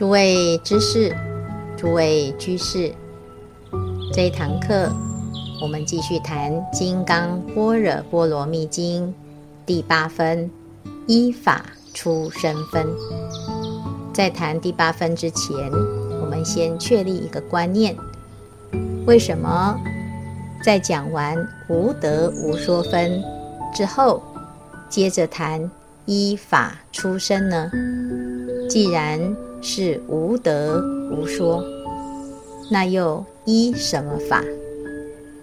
诸位知识，诸位居士，这一堂课我们继续谈《金刚般若波罗蜜经》第八分依法出生分。在谈第八分之前，我们先确立一个观念：为什么在讲完无得无说分之后，接着谈依法出生呢？既然是无得无说，那又依什么法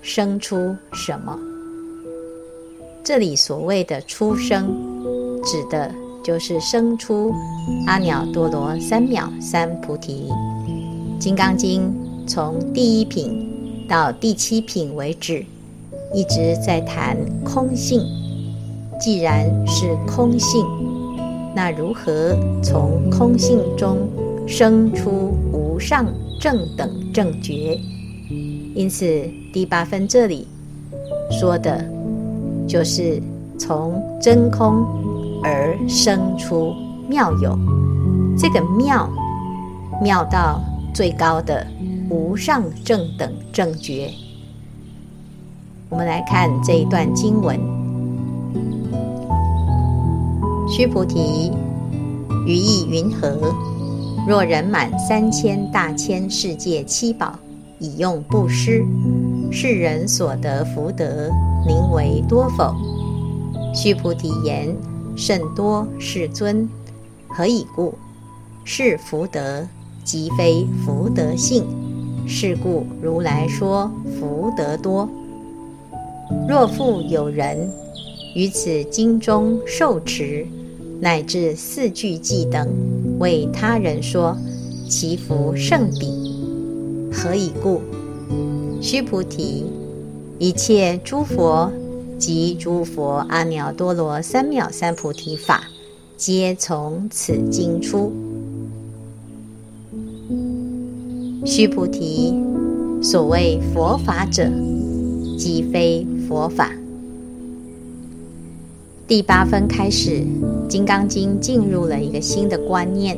生出什么？这里所谓的出生，指的就是生出阿耨多罗三藐三菩提。《金刚经》从第一品到第七品为止，一直在谈空性。既然是空性，那如何从空性中生出无上正等正觉？因此，第八分这里说的，就是从真空而生出妙有，这个妙，妙到最高的无上正等正觉。我们来看这一段经文。须菩提，于意云何？若人满三千大千世界七宝，以用布施，是人所得福德，名为多否？须菩提言：甚多，世尊。何以故？是福德，即非福德性。是故如来说福德多。若复有人，于此经中受持，乃至四句偈等，为他人说，其福甚彼。何以故？须菩提，一切诸佛及诸佛阿耨多罗三藐三菩提法，皆从此经出。须菩提，所谓佛法者，即非佛法。第八分开始，《金刚经》进入了一个新的观念。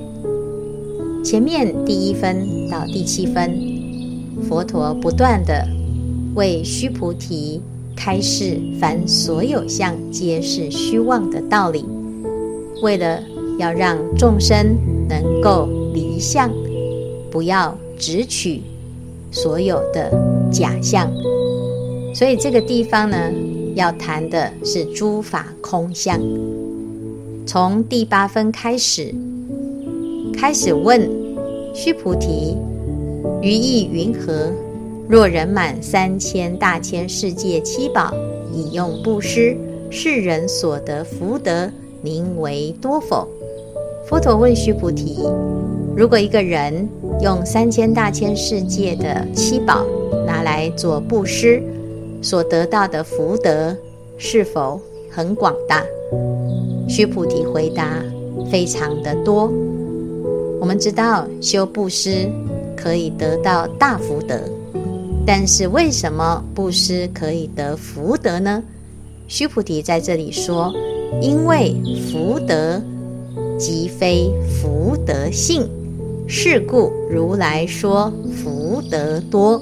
前面第一分到第七分，佛陀不断地为须菩提开示凡所有相皆是虚妄的道理，为了要让众生能够离相，不要执取所有的假象。所以这个地方呢，要谈的是诸法空相。从第八分开始，开始问须菩提：于意云何？若人满三千大千世界七宝，以用布施，世人所得福德，宁为多否？佛陀问须菩提：如果一个人用三千大千世界的七宝拿来做布施，所得到的福德是否很广大？须菩提回答：非常的多。我们知道修布施可以得到大福德，但是为什么布施可以得福德呢？须菩提在这里说：因为福德即非福德性，是故如来说福德多。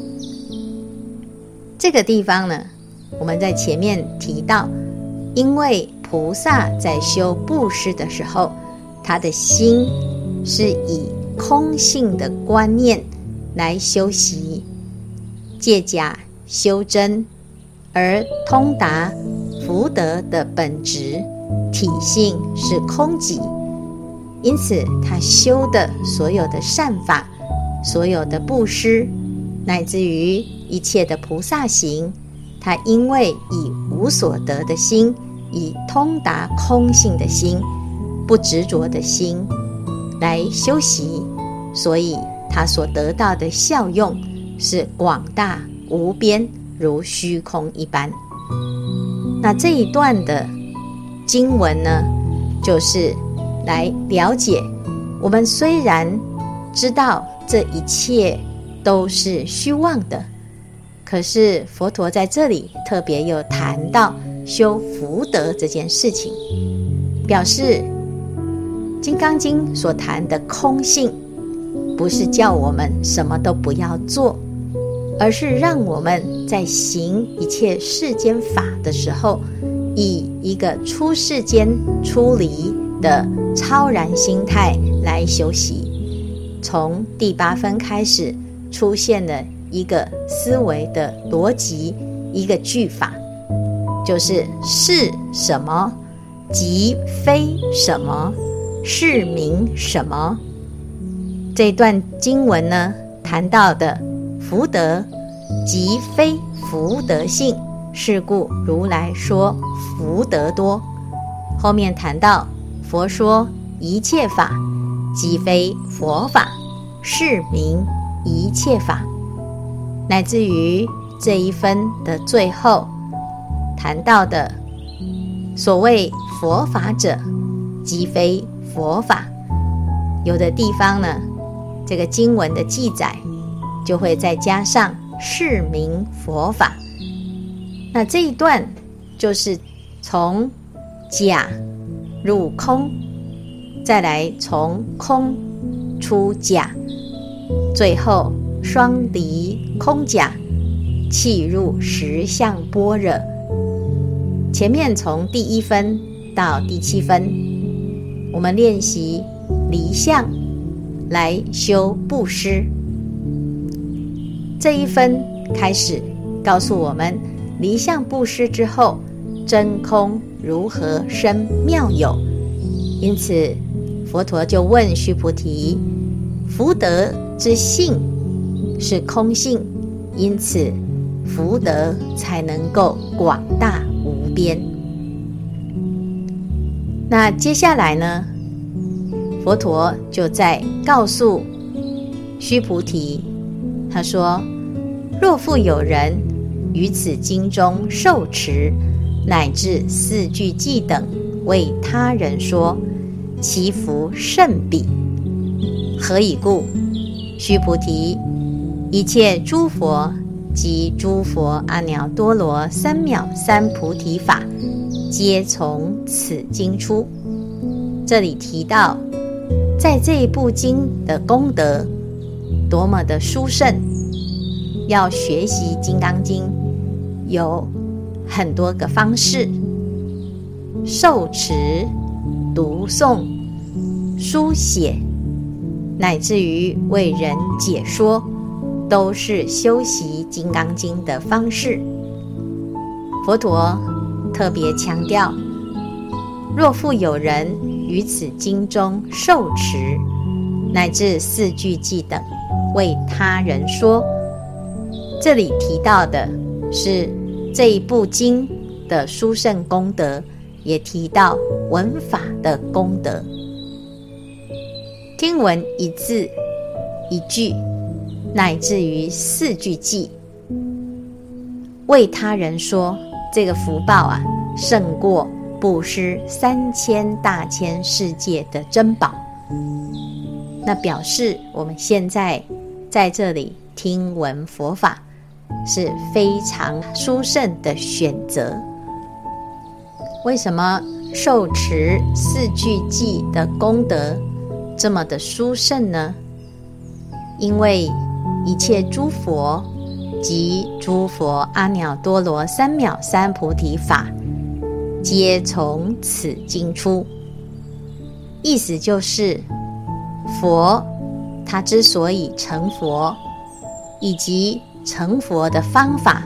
这个地方呢，我们在前面提到，因为菩萨在修布施的时候，他的心是以空性的观念来修习，借假修真，而通达福德的本质体性是空寂，因此他修的所有的善法，所有的布施，乃至于一切的菩萨行，他因为以无所得的心，以通达空性的心，不执着的心来修习，所以他所得到的效用是广大无边，如虚空一般。那这一段的经文呢，就是来了解我们虽然知道这一切都是虚妄的。可是佛陀在这里特别又谈到修福德这件事情，表示《金刚经》所谈的空性，不是叫我们什么都不要做，而是让我们在行一切世间法的时候，以一个出世间出离的超然心态来修习。从第八分开始，出现了一个思维的逻辑，一个句法，就是是什么，即非什么，是名什么。这段经文呢，谈到的福德，即非福德性，是故如来说福德多。后面谈到佛说一切法，即非佛法，是名一切法。乃至于这一分的最后谈到的所谓佛法者，即非佛法。有的地方呢。这个经文的记载，就会再加上“是名佛法”。那这一段就是从假入空，再来从空出假，最后双离空假，契入实相般若。前面从第一分到第七分，我们练习离相。来修布施，这一分开始告诉我们离相布施之后，真空如何生妙有。因此，佛陀就问须菩提：福德之性是空性，因此福德才能够广大无边。那接下来呢？佛陀就在告诉须菩提，他说：“若复有人于此经中受持，乃至四句偈等，为他人说，其福甚彼。何以故？须菩提，一切诸佛及诸佛阿耨多罗三藐三菩提法，皆从此经出。”这里提到。在这一部经的功德多么的殊胜，要学习《金刚经》有很多个方式：受持、读诵、书写，乃至于为人解说，都是修习《金刚经》的方式。佛陀特别强调：若复有人。于此经中受持，乃至四句偈等，为他人说。这里提到的是这一部经的殊胜功德，也提到闻法的功德。听闻一字一句，乃至于四句偈，为他人说，这个福报啊，胜过。布施三千大千世界的珍宝，那表示我们现在在这里听闻佛法是非常殊胜的选择。为什么受持四句偈的功德这么的殊胜呢？因为一切诸佛及诸佛阿耨多罗三藐三菩提法。皆从此经出，意思就是佛他之所以成佛，以及成佛的方法，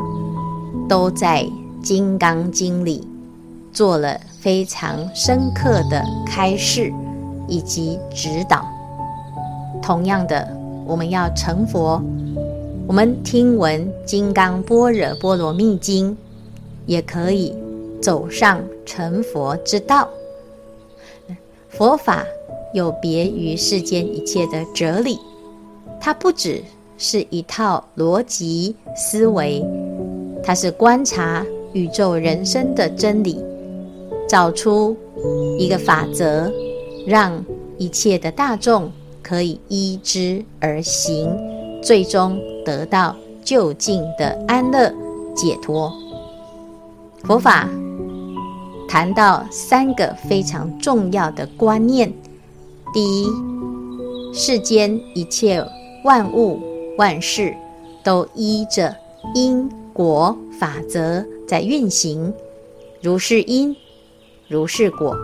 都在《金刚经》里做了非常深刻的开示以及指导。同样的，我们要成佛，我们听闻《金刚般若波罗蜜经》，也可以。走上成佛之道，佛法有别于世间一切的哲理，它不只是一套逻辑思维，它是观察宇宙人生的真理，找出一个法则，让一切的大众可以依之而行，最终得到究竟的安乐解脱。佛法。谈到三个非常重要的观念：第一，世间一切万物万事都依着因果法则在运行，如是因，如是果。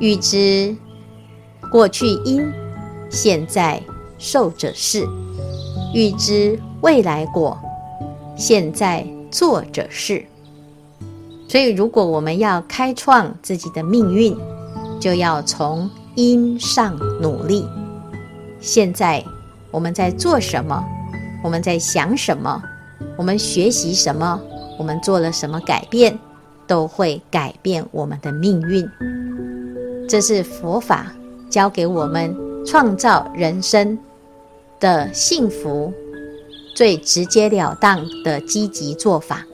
欲知过去因，现在受者是；欲知未来果，现在作者是。所以，如果我们要开创自己的命运，就要从因上努力。现在我们在做什么？我们在想什么？我们学习什么？我们做了什么改变，都会改变我们的命运。这是佛法教给我们创造人生的幸福最直截了当的积极做法。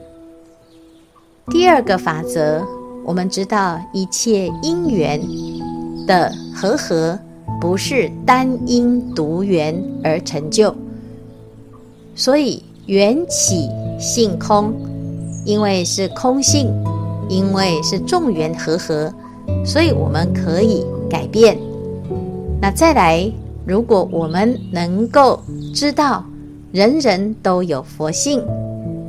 第二个法则，我们知道一切因缘的和合。不是单因独缘而成就，所以缘起性空，因为是空性，因为是众缘和合，所以我们可以改变。那再来，如果我们能够知道人人都有佛性，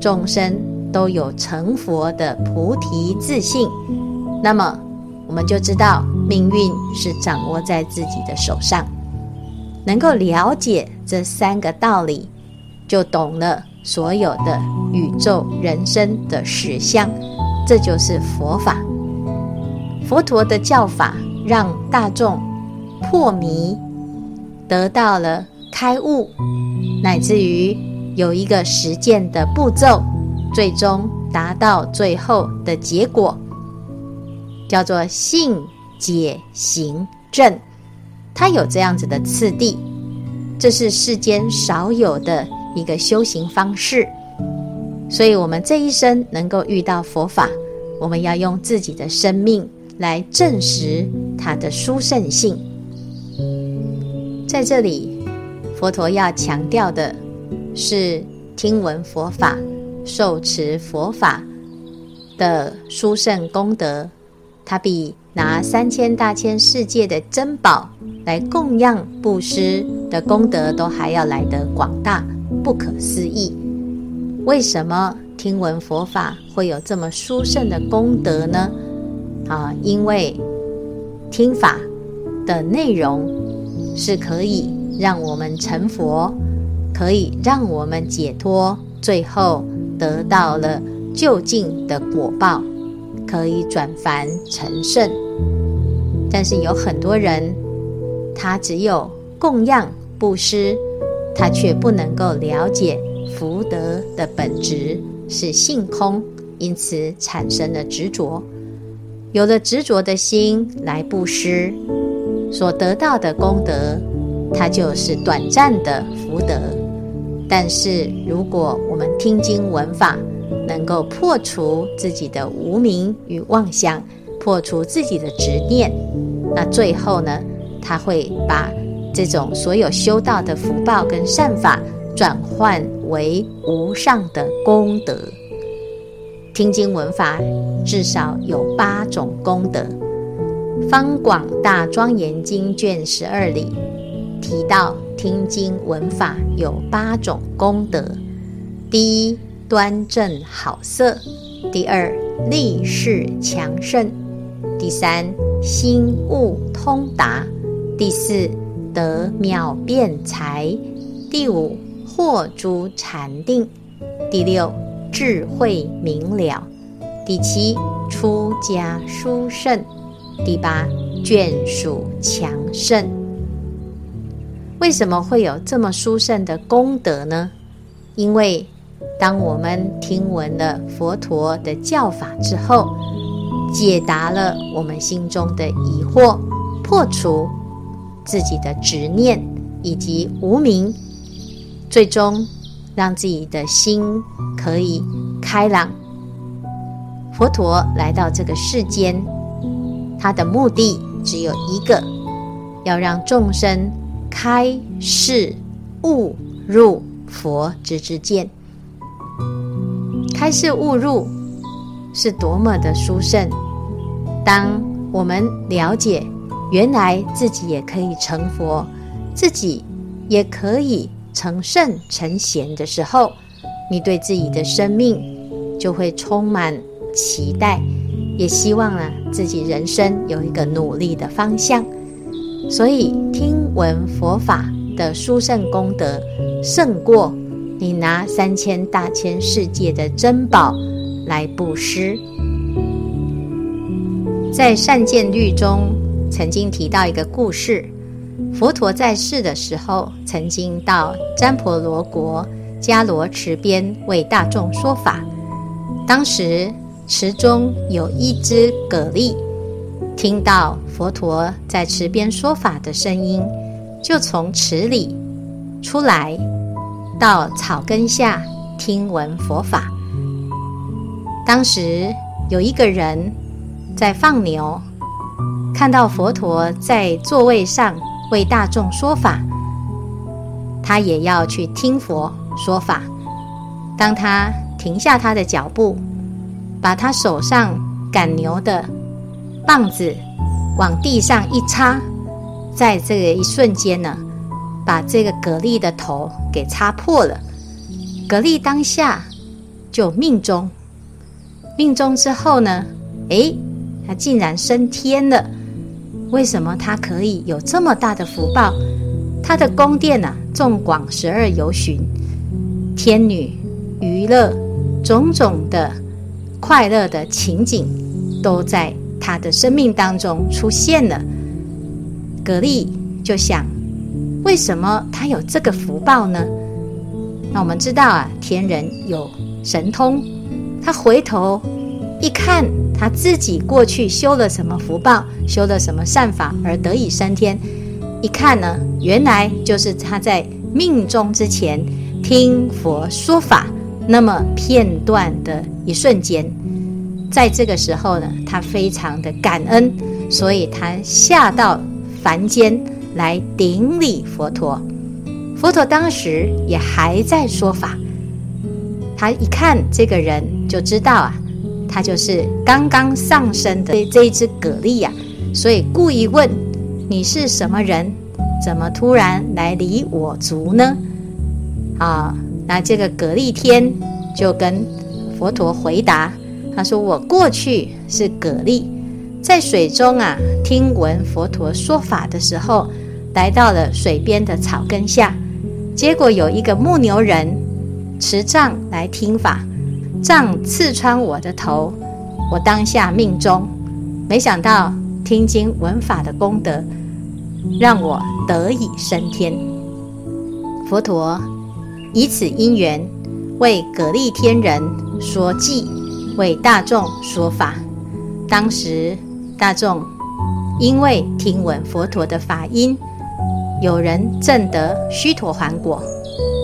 众生都有成佛的菩提自信，那么。我们就知道命运是掌握在自己的手上，能够了解这三个道理，就懂了所有的宇宙人生的实相，这就是佛法。佛陀的教法让大众破迷，得到了开悟，乃至于有一个实践的步骤，最终达到最后的结果。叫做信解行证，它有这样子的次第，这是世间少有的一个修行方式。所以，我们这一生能够遇到佛法，我们要用自己的生命来证实它的殊胜性。在这里，佛陀要强调的是听闻佛法、受持佛法的殊胜功德。它比拿三千大千世界的珍宝来供养布施的功德都还要来得广大，不可思议。为什么听闻佛法会有这么殊胜的功德呢？啊，因为听法的内容是可以让我们成佛，可以让我们解脱，最后得到了究竟的果报。可以转凡成圣，但是有很多人，他只有供养布施，他却不能够了解福德的本质是性空，因此产生了执着。有了执着的心来布施，所得到的功德，它就是短暂的福德。但是如果我们听经闻法，能够破除自己的无明与妄想，破除自己的执念，那最后呢，他会把这种所有修道的福报跟善法转换为无上的功德。听经闻法至少有八种功德，《方广大庄严经》卷十二里提到，听经闻法有八种功德，第一。端正好色，第二力势强盛，第三心悟通达，第四得妙辩才，第五获诸禅定，第六智慧明了，第七出家殊胜，第八眷属强盛。为什么会有这么殊胜的功德呢？因为当我们听闻了佛陀的教法之后，解答了我们心中的疑惑，破除自己的执念以及无明，最终让自己的心可以开朗。佛陀来到这个世间，他的目的只有一个，要让众生开示悟入佛之之见。开示悟入是多么的殊胜！当我们了解原来自己也可以成佛，自己也可以成圣成贤的时候，你对自己的生命就会充满期待，也希望啊自己人生有一个努力的方向。所以听闻佛法的殊胜功德，胜过你拿三千大千世界的珍宝来布施。在《善见律》中曾经提到一个故事：佛陀在世的时候，曾经到旃婆罗国迦罗池边为大众说法。当时池中有一只蛤蜊，听到佛陀在池边说法的声音，就从池里出来，到草根下听闻佛法。当时有一个人。在放牛，看到佛陀在座位上为大众说法，他也要去听佛说法。当他停下他的脚步，把他手上赶牛的棒子往地上一插，在这个一瞬间呢，把这个蛤蜊的头给插破了。蛤蜊当下就命终，命终之后呢，诶。他竟然升天了，为什么他可以有这么大的福报？他的宫殿、啊，纵广十二由旬，天女娱乐，种种的快乐的情景，都在他的生命当中出现了。蛤蜊就想，为什么他有这个福报呢？那我们知道啊，天人有神通，他回头一看。他自己过去修了什么福报，修了什么善法而得以升天？一看呢，原来就是他在命中之前听佛说法，那么片段的一瞬间，在这个时候呢，他非常的感恩，所以他下到凡间来顶礼佛陀。佛陀当时也还在说法，他一看这个人就知道啊。他就是刚刚上升的这一只蛤蜊呀，所以故意问：“你是什么人？怎么突然来离我足呢？”啊，那这个蛤蜊天就跟佛陀回答：“他说我过去是蛤蜊，在水中啊听闻佛陀说法的时候，来到了水边的草根下，结果有一个牧牛人持杖来听法。”杖刺穿我的头，我当下命终。没想到听经闻法的功德，让我得以升天。佛陀以此因缘，为蛤蜊天人说偈，为大众说法。当时大众因为听闻佛陀的法音，有人证得须陀洹果，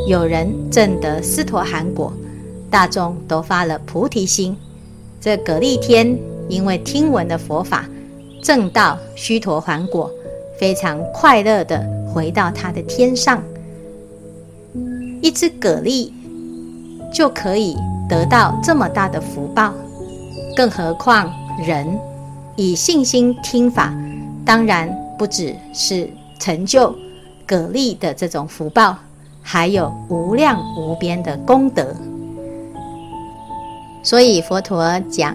有人证得斯陀含果。大众都发了菩提心，这蛤蜊天因为听闻的佛法，正道须陀洹果，非常快乐地回到他的天上。一只蛤蜊就可以得到这么大的福报，更何况人以信心听法，当然不只是成就蛤蜊的这种福报，还有无量无边的功德。所以佛陀讲：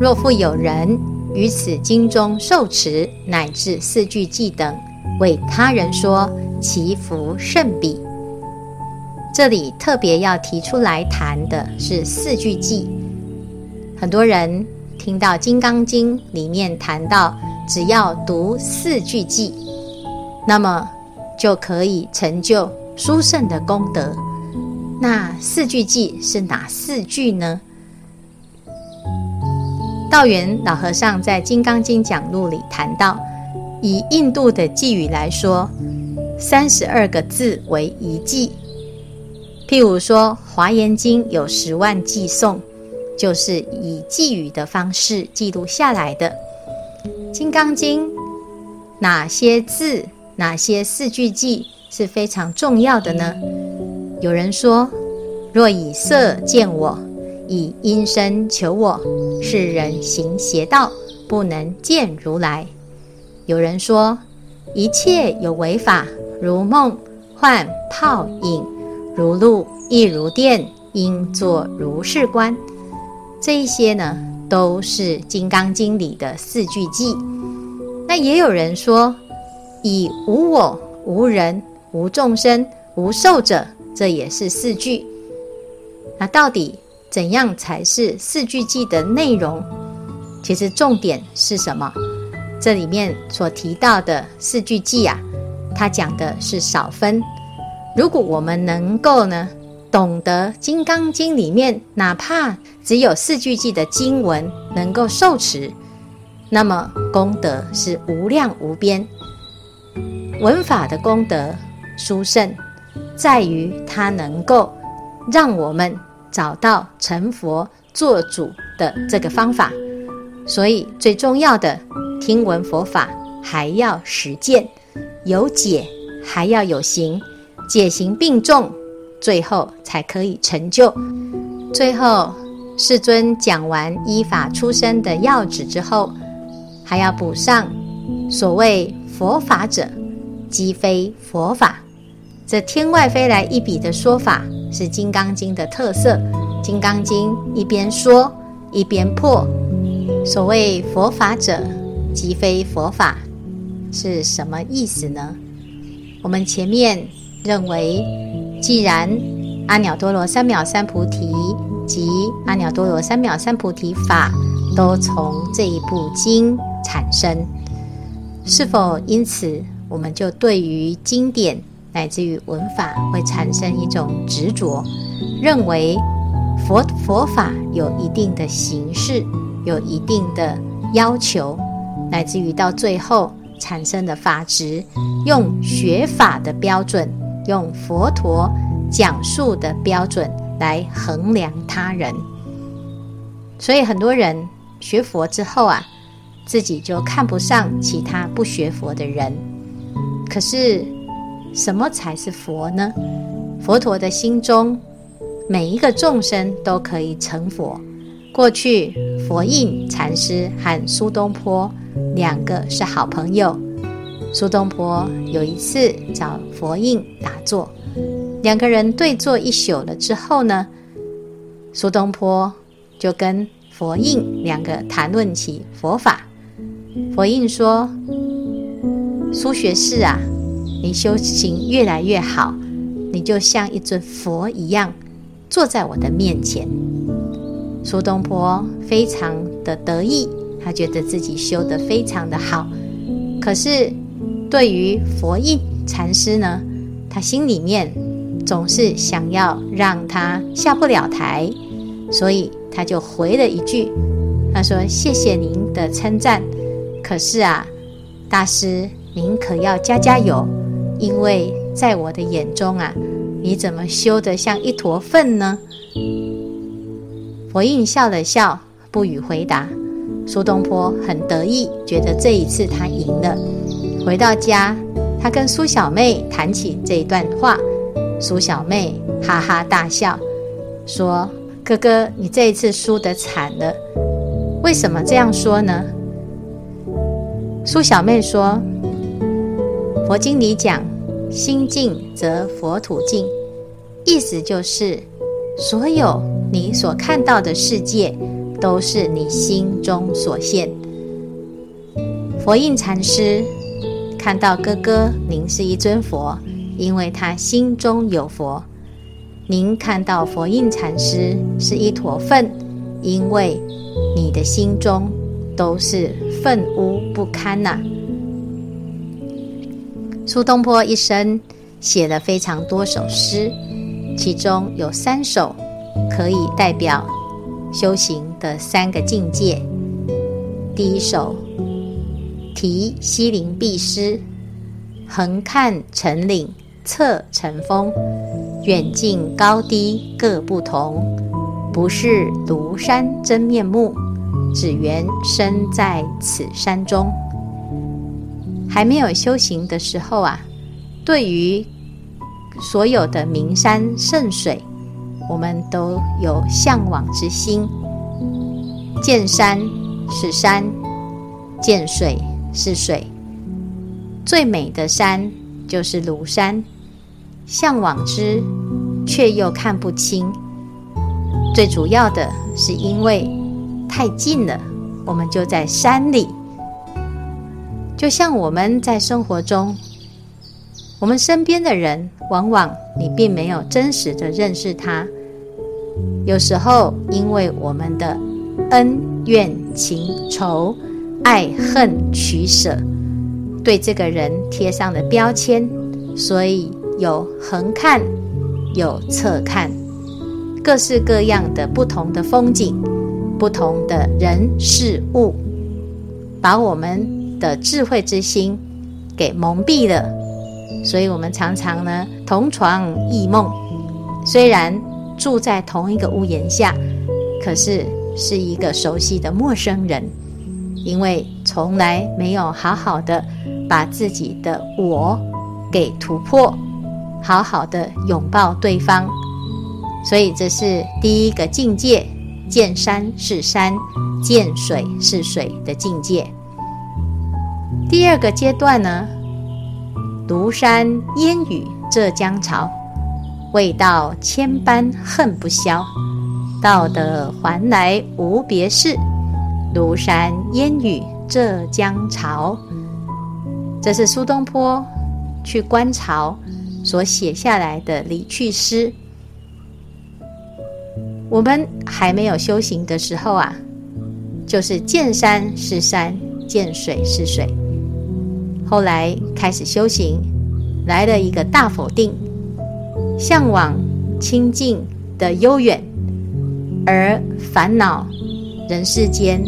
若复有人于此经中受持，乃至四句偈等，为他人说，其福甚彼。这里特别要提出来谈的是四句偈。很多人听到《金刚经》里面谈到，只要读四句偈，那么就可以成就殊胜的功德。那四句偈是哪四句呢？道元老和尚在《金刚经讲录》里谈到，以印度的偈语来说，三十二个字为一偈。譬如说，《华严经》有十万偈颂，就是以偈语的方式记录下来的。《金刚经》哪些字、哪些四句偈是非常重要的呢？有人说：“若以色见我，以音声求我，是人行邪道，不能见如来。”有人说：“一切有为法，如梦幻泡影，如露亦如电，应作如是观。这一些呢，都是《金刚经》里的四句偈。那也有人说，以无我、无人、无众生、无寿者，这也是四句。那到底怎样才是四句偈的内容？其实重点是什么？这里面所提到的四句偈啊，它讲的是少分。如果我们能够呢，懂得《金刚经》里面哪怕只有四句偈的经文能够受持，那么功德是无量无边。文法的功德殊胜，在于它能够让我们找到成佛做主的这个方法。所以最重要的，听闻佛法还要实践，有解还要有行，解行并重。最后才可以成就。最后，世尊讲完依法出生的要旨之后，还要补上：所谓佛法者，即非佛法。这天外飞来一笔的说法，是《金刚经》的特色。《金刚经》一边说一边破。所谓佛法者，即非佛法，是什么意思呢？我们前面认为。既然阿耨多罗三藐三菩提及阿耨多罗三藐三菩提法都从这一部经产生，是否因此我们就对于经典乃至于文法会产生一种执着，认为佛佛法有一定的形式，有一定的要求，乃至于到最后产生的法执，用学法的标准。用佛陀讲述的标准来衡量他人，所以很多人学佛之后啊，自己就看不上其他不学佛的人。可是，什么才是佛呢？佛陀的心中，每一个众生都可以成佛。过去，佛印禅师和苏东坡两个是好朋友。苏东坡有一次找佛印打坐，两个人对坐一宿了之后呢，苏东坡就跟佛印两个谈论起佛法。佛印说：“苏学士啊，你修行越来越好，你就像一尊佛一样坐在我的面前。”苏东坡非常的得意，他觉得自己修得非常的好，可是。对于佛印禅师呢，他心里面总是想要让他下不了台，所以他就回了一句：“他说谢谢您的称赞，可是啊，大师您可要加加油，因为在我的眼中啊，你怎么修得像一坨粪呢？”佛印笑了笑，不予回答。苏东坡很得意，觉得这一次他赢了。回到家，他跟苏小妹谈起这一段话，苏小妹哈哈大笑，说：“哥哥，你这一次输得惨了。为什么这样说呢？”苏小妹说：“佛经里讲，心净则佛土净，意思就是，所有你所看到的世界，都是你心中所现。”佛印禅师。看到哥哥，您是一尊佛，因为他心中有佛；您看到佛印禅师是一坨粪，因为你的心中都是粪污不堪呐、苏东坡一生写了非常多首诗，其中有三首可以代表修行的三个境界。第一首。题西林壁诗，横看成岭侧成峰，远近高低各不同。不识庐山真面目，只缘身在此山中。还没有修行的时候啊，对于所有的名山胜水，我们都有向往之心。见山是山，见水。是水，最美的山就是庐山，向往之，却又看不清。最主要的是因为太近了，我们就在山里。就像我们在生活中，我们身边的人，往往你并没有真实的认识他。有时候，因为我们的恩怨情仇、爱恨取舍，对这个人贴上了标签，所以有横看，有侧看，各式各样的不同的风景，不同的人事物，把我们的智慧之心给蒙蔽了。所以我们常常呢，同床异梦，虽然。住在同一个屋檐下，可是是一个熟悉的陌生人，因为从来没有好好的把自己的我给突破，好好的拥抱对方，所以这是第一个境界：见山是山，见水是水的境界。第二个阶段呢，庐山烟雨浙江潮。未到千般恨不消，到得还来无别事。庐山烟雨浙江潮，这是苏东坡去观潮所写下来的离去诗。我们还没有修行的时候啊，就是见山是山，见水是水。后来开始修行，来了一个大否定。向往清净的悠远，而烦恼人世间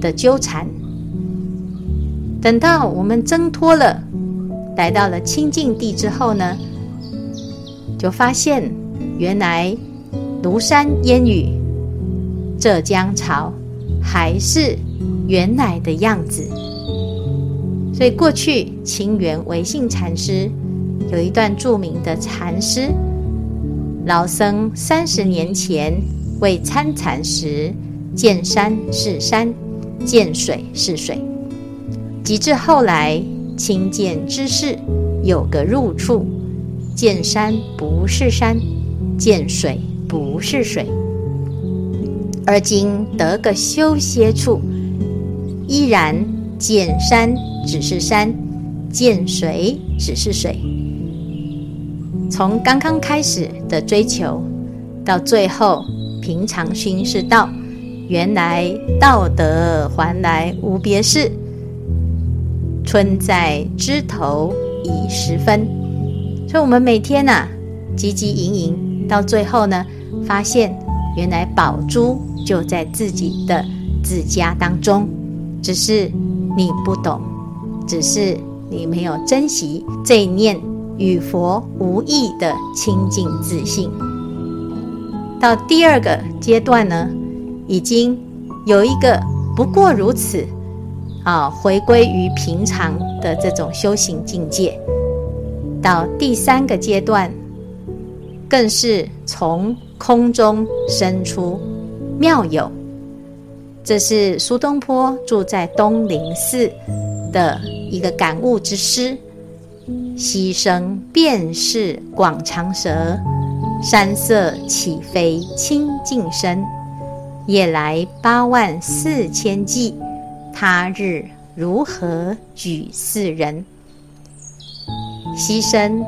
的纠缠。等到我们挣脱了，来到了清净地之后呢，就发现原来庐山烟雨、浙江潮还是原来的样子。所以过去清源维信禅师。有一段著名的禅诗，老僧三十年前为参禅时，见山是山，见水是水。及至后来亲见之事，有个入处，见山不是山，见水不是水。而今得个修歇处，依然见山只是山，见水只是水。从刚刚开始的追求，到最后平常心是道，原来道德还来无别事。春在枝头已时分，所以我们每天呐、啊，汲汲营营，到最后呢，发现原来宝珠就在自己的自家当中，只是你不懂，只是你没有珍惜这一念。与佛无异的清净自信，到第二个阶段呢，已经有一个不过如此啊，回归于平常的这种修行境界。到第三个阶段，更是从空中生出妙有。这是苏东坡住在东林寺的一个感悟之诗。溪声便是广长舌，山色岂非清净身？夜来八万四千骑，他日如何举四人？溪声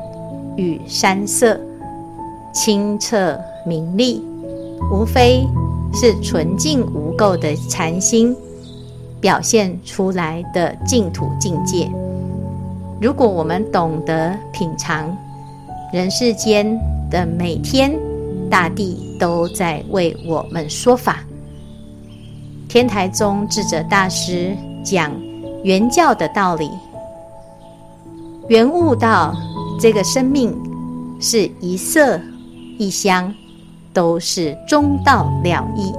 与山色清澈明丽，无非是纯净无垢的禅心表现出来的净土境界。如果我们懂得品尝人世间的每天，大地都在为我们说法。天台宗智者大师讲圆教的道理，原悟到这个生命是一色一香，都是中道了义，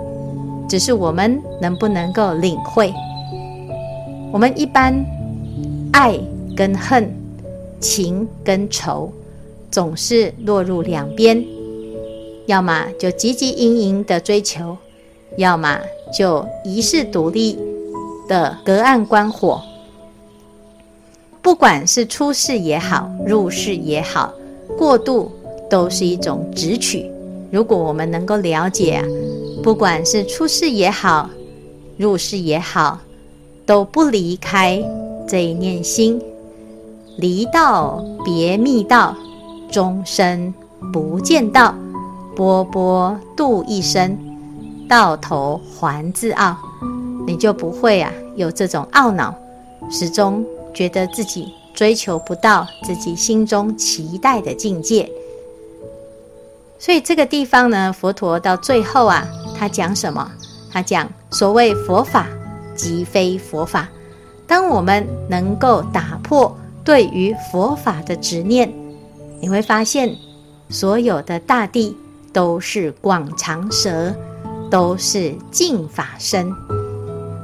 只是我们能不能够领会？我们一般爱。跟恨、情跟仇，总是落入两边，要么就汲汲营营的追求，要么就遗世独立的隔岸观火。不管是出世也好，入世也好，过度都是一种执取。如果我们能够了解，不管是出世也好，入世也好，都不离开这一念心，离道别密道，终身不见道，波波度一生，到头还自傲，你就不会啊有这种懊恼，始终觉得自己追求不到自己心中期待的境界。所以这个地方呢，佛陀到最后啊，他讲什么？他讲所谓佛法，即非佛法。当我们能够打破对于佛法的执念，你会发现，所有的大地都是广长舌，都是净法身。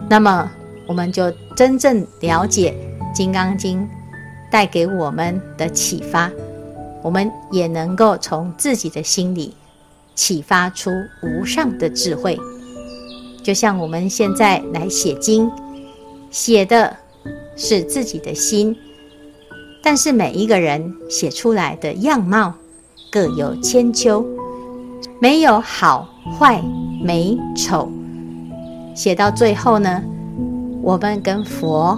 那么，我们就真正了解《金刚经》带给我们的启发。我们也能够从自己的心里启发出无上的智慧，就像我们现在来写经，写的是自己的心，但是每一个人写出来的样貌各有千秋，没有好坏美丑，写到最后呢，我们跟佛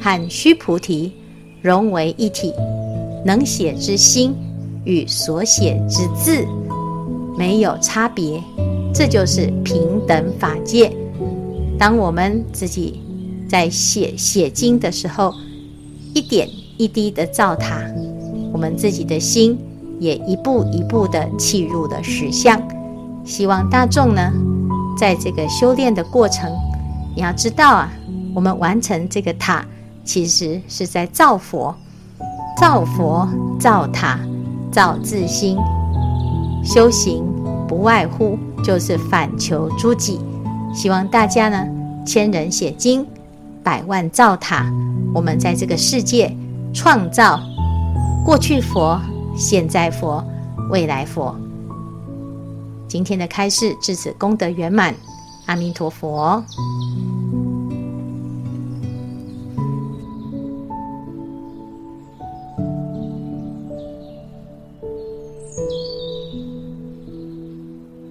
和须菩提融为一体。能写之心与所写之字没有差别，这就是平等法界。当我们自己在写写经的时候，一点一滴的造塔，我们自己的心也一步一步的契入了实相。希望大众呢，在这个修炼的过程，你要知道啊，我们完成这个塔，其实是在造佛。造佛、造塔、造自心，修行不外乎就是反求诸己。希望大家呢，千人写经，百万造塔。我们在这个世界创造过去佛、现在佛、未来佛。今天的开示至此功德圆满，阿弥陀佛。